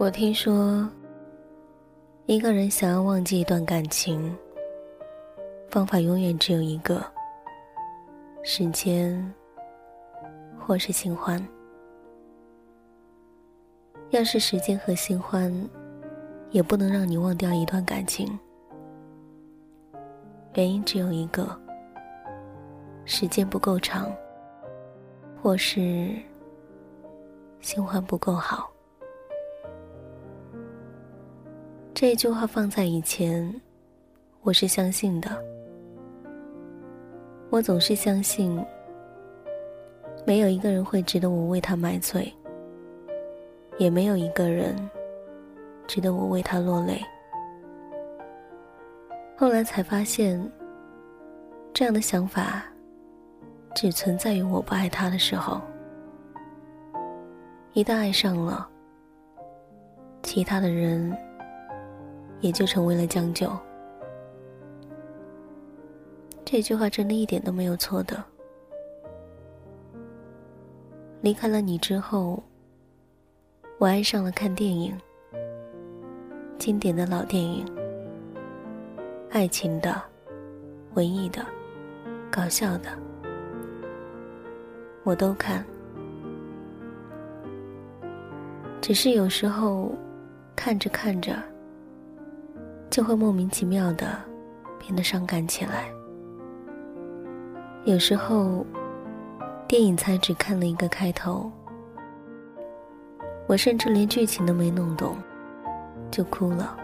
我听说，一个人想要忘记一段感情，方法永远只有一个：时间，或是新欢。要是时间和新欢，也不能让你忘掉一段感情。原因只有一个：时间不够长，或是新欢不够好。这句话放在以前，我是相信的。我总是相信，没有一个人会值得我为他买醉。也没有一个人值得我为他落泪。后来才发现，这样的想法只存在于我不爱他的时候。一旦爱上了，其他的人也就成为了将就。这句话真的一点都没有错的。离开了你之后。我爱上了看电影，经典的老电影，爱情的、文艺的、搞笑的，我都看。只是有时候看着看着，就会莫名其妙的变得伤感起来。有时候，电影才只看了一个开头。我甚至连剧情都没弄懂，就哭了。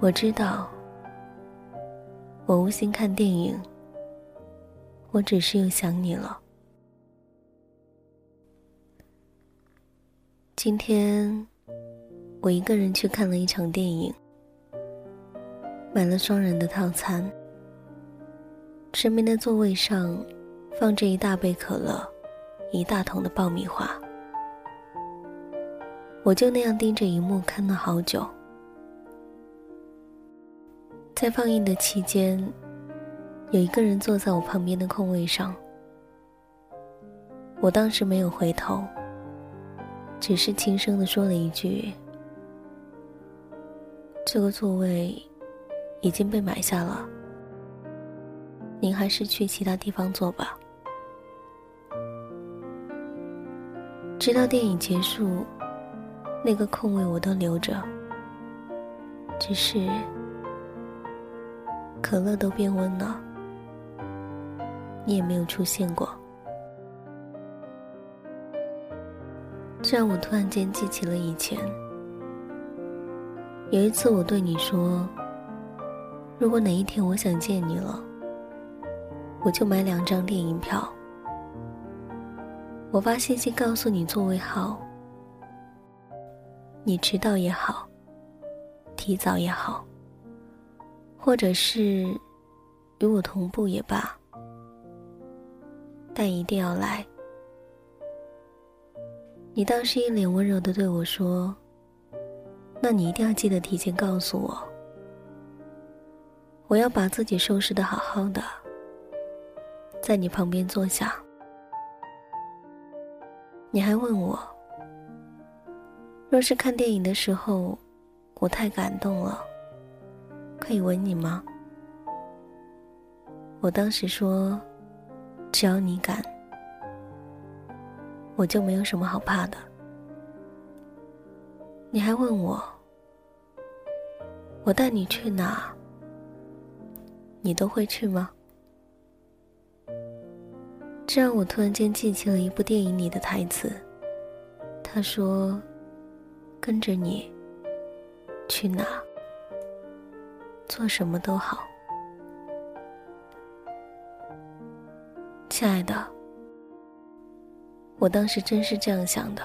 我知道，我无心看电影，我只是又想你了。今天，我一个人去看了一场电影，买了双人的套餐，身边的座位上放着一大杯可乐，一大桶的爆米花。我就那样盯着荧幕看了好久，在放映的期间，有一个人坐在我旁边的空位上。我当时没有回头，只是轻声的说了一句：“这个座位已经被买下了，您还是去其他地方坐吧。”直到电影结束。那个空位我都留着，只是可乐都变温了，你也没有出现过。这让我突然间记起了以前，有一次我对你说：“如果哪一天我想见你了，我就买两张电影票。”我发信息告诉你座位号。你迟到也好，提早也好，或者是与我同步也罢，但一定要来。你当时一脸温柔的对我说：“那你一定要记得提前告诉我，我要把自己收拾的好好的，在你旁边坐下。”你还问我。若是看电影的时候，我太感动了，可以吻你吗？我当时说，只要你敢，我就没有什么好怕的。你还问我，我带你去哪，你都会去吗？这让我突然间记起了一部电影里的台词，他说。跟着你，去哪，做什么都好，亲爱的。我当时真是这样想的，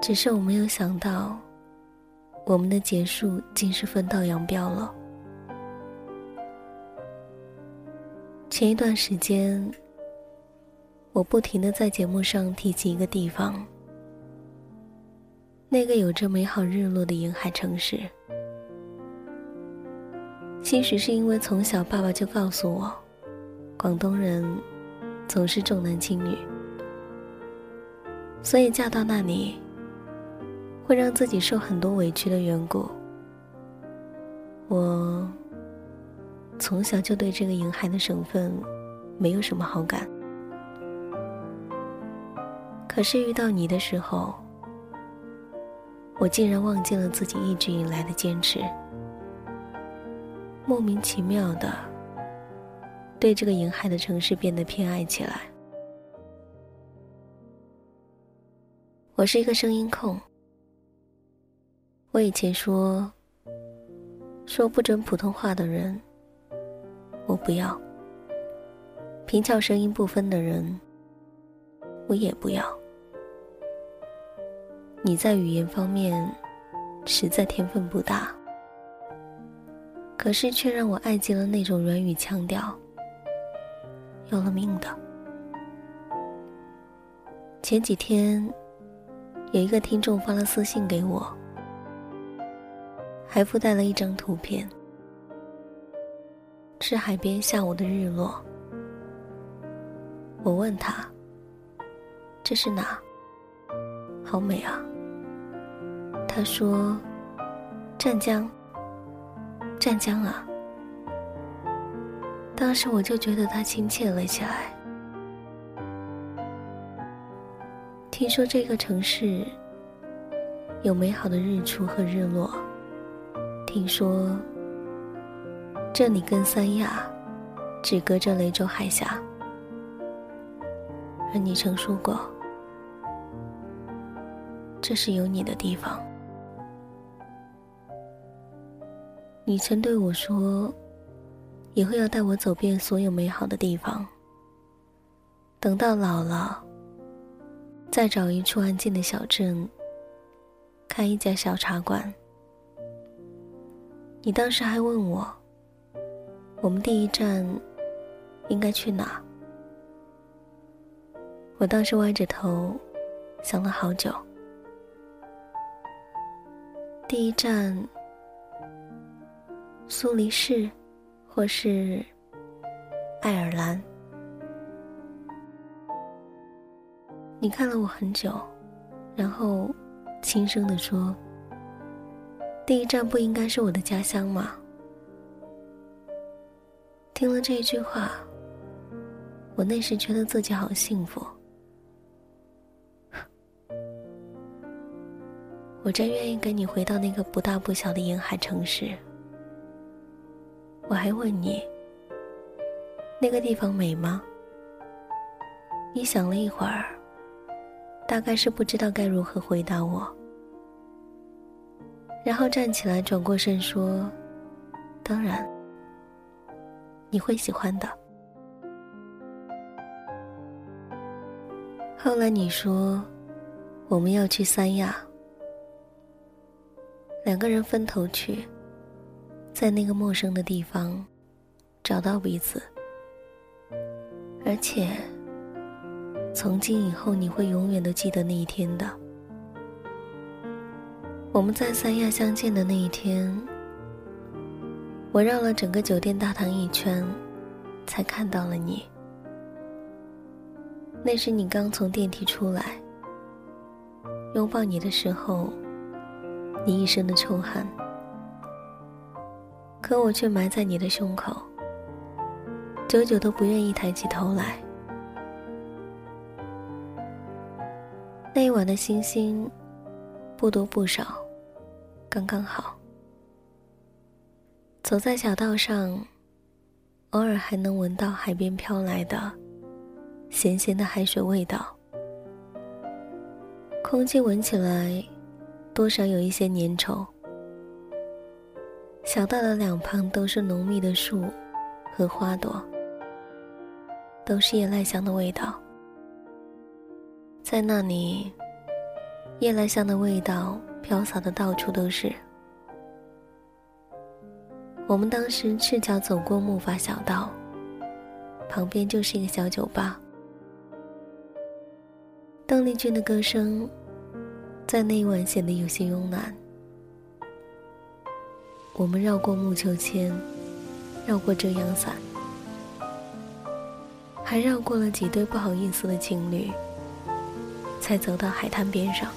只是我没有想到，我们的结束竟是分道扬镳了。前一段时间，我不停的在节目上提起一个地方。那个有着美好日落的沿海城市，兴许是因为从小爸爸就告诉我，广东人总是重男轻女。所以嫁到那里，会让自己受很多委屈的缘故。我从小就对这个沿海的省份没有什么好感，可是遇到你的时候，我竟然忘记了自己一直以来的坚持，莫名其妙的对这个沿海的城市变得偏爱起来。我是一个声音控，我以前说。说不准普通话的人，我不要；平翘声音不分的人，我也不要。你在语言方面实在天分不大，可是却让我爱极了那种软语腔调，要了命的。前几天，有一个听众发了私信给我。还附带了一张图片，是海边下午的日落。我问他：“这是哪？好美啊！”他说：“湛江，湛江啊！”当时我就觉得他亲切了起来。听说这个城市有美好的日出和日落。听说，这里跟三亚只隔着雷州海峡，而你曾说过，这是有你的地方。你曾对我说，以后要带我走遍所有美好的地方。等到老了，再找一处安静的小镇，开一家小茶馆。你当时还问我，我们第一站应该去哪？我当时歪着头想了好久。第一站，苏黎世，或是爱尔兰。你看了我很久，然后轻声的说。第一站不应该是我的家乡吗？听了这一句话，我那时觉得自己好幸福。我真愿意跟你回到那个不大不小的沿海城市。我还问你，那个地方美吗？你想了一会儿，大概是不知道该如何回答我。然后站起来，转过身说：“当然，你会喜欢的。”后来你说我们要去三亚，两个人分头去，在那个陌生的地方找到彼此，而且从今以后你会永远都记得那一天的。我们在三亚相见的那一天，我绕了整个酒店大堂一圈，才看到了你。那是你刚从电梯出来，拥抱你的时候，你一身的臭汗，可我却埋在你的胸口，久久都不愿意抬起头来。那一晚的星星，不多不少。刚刚好，走在小道上，偶尔还能闻到海边飘来的咸咸的海水味道。空气闻起来多少有一些粘稠。小道的两旁都是浓密的树和花朵，都是夜来香的味道。在那里，夜来香的味道。飘洒的到处都是。我们当时赤脚走过木筏小道，旁边就是一个小酒吧。邓丽君的歌声，在那一晚显得有些慵懒。我们绕过木秋千，绕过遮阳伞，还绕过了几对不好意思的情侣，才走到海滩边上。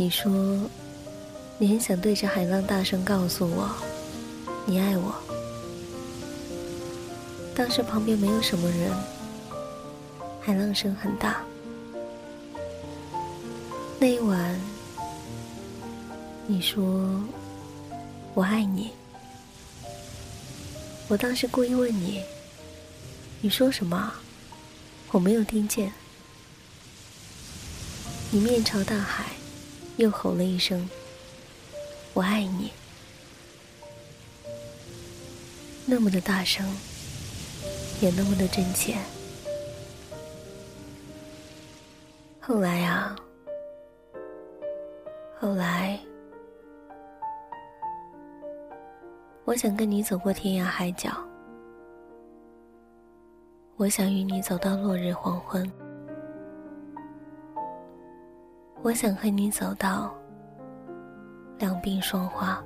你说，你很想对着海浪大声告诉我，你爱我。当时旁边没有什么人，海浪声很大。那一晚，你说我爱你。我当时故意问你，你说什么？我没有听见。你面朝大海，又吼了一声：“我爱你。”那么的大声，也那么的真切。后来啊，后来。我想跟你走过天涯海角，我想与你走到落日黄昏，我想和你走到两鬓霜花。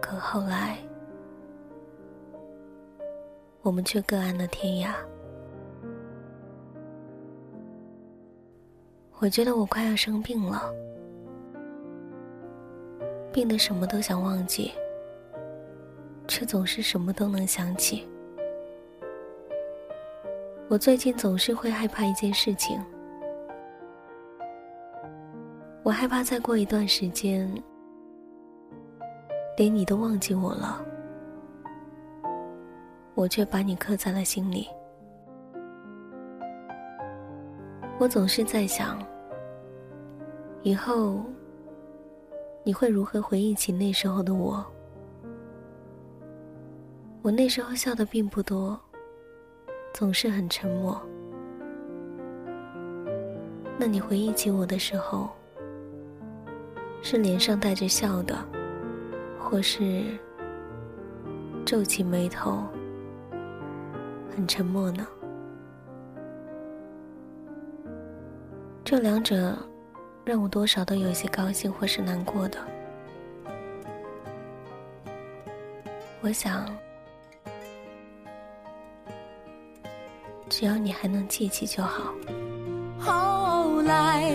可后来，我们却各安了天涯。我觉得我快要生病了。病得什么都想忘记，却总是什么都能想起。我最近总是会害怕一件事情，我害怕再过一段时间，连你都忘记我了，我却把你刻在了心里。我总是在想，以后。你会如何回忆起那时候的我？我那时候笑的并不多，总是很沉默。那你回忆起我的时候，是脸上带着笑的，或是皱起眉头，很沉默呢？这两者。让我多少都有些高兴或是难过的。我想，只要你还能记起就好。后来，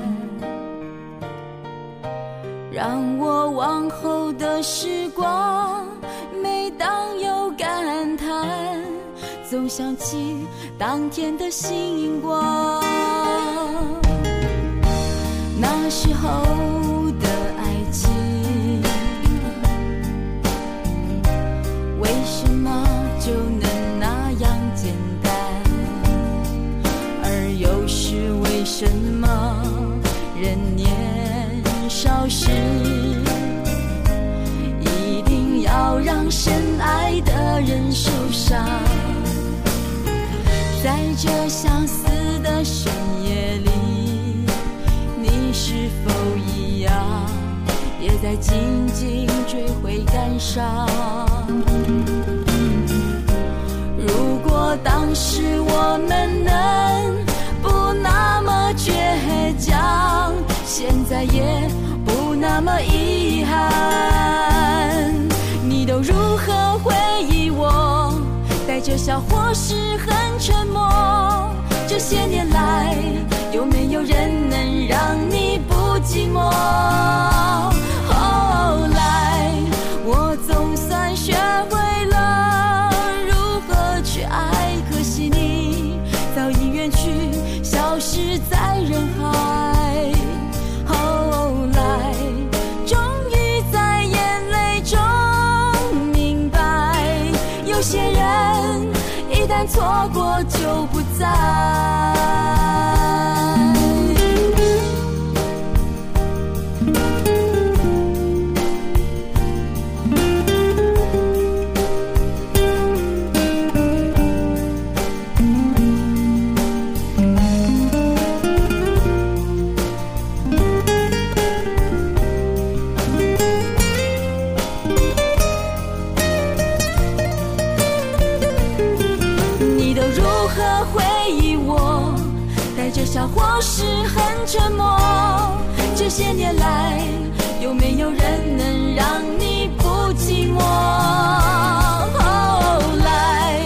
让我往后的时光，每当有感叹，总想起当天的星光。那时候的爱情，为什么就能那样简单？而又是为什么人年少时，一定要让深爱的人受伤？在这相思的深夜里。你是否一样，也在静静追悔感伤？如果当时我们能不那么倔强，现在也么遗憾。你都如何回忆我？带着笑或是很沉默？这些年来，有没有人能让你不寂寞？有些人一旦错过就不再。或是很沉默这些年来有没有人能让你不寂寞后来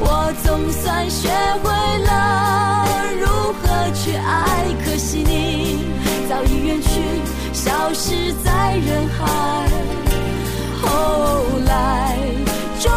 我总算学会了如何去爱可惜你早已远去消失在人海后来终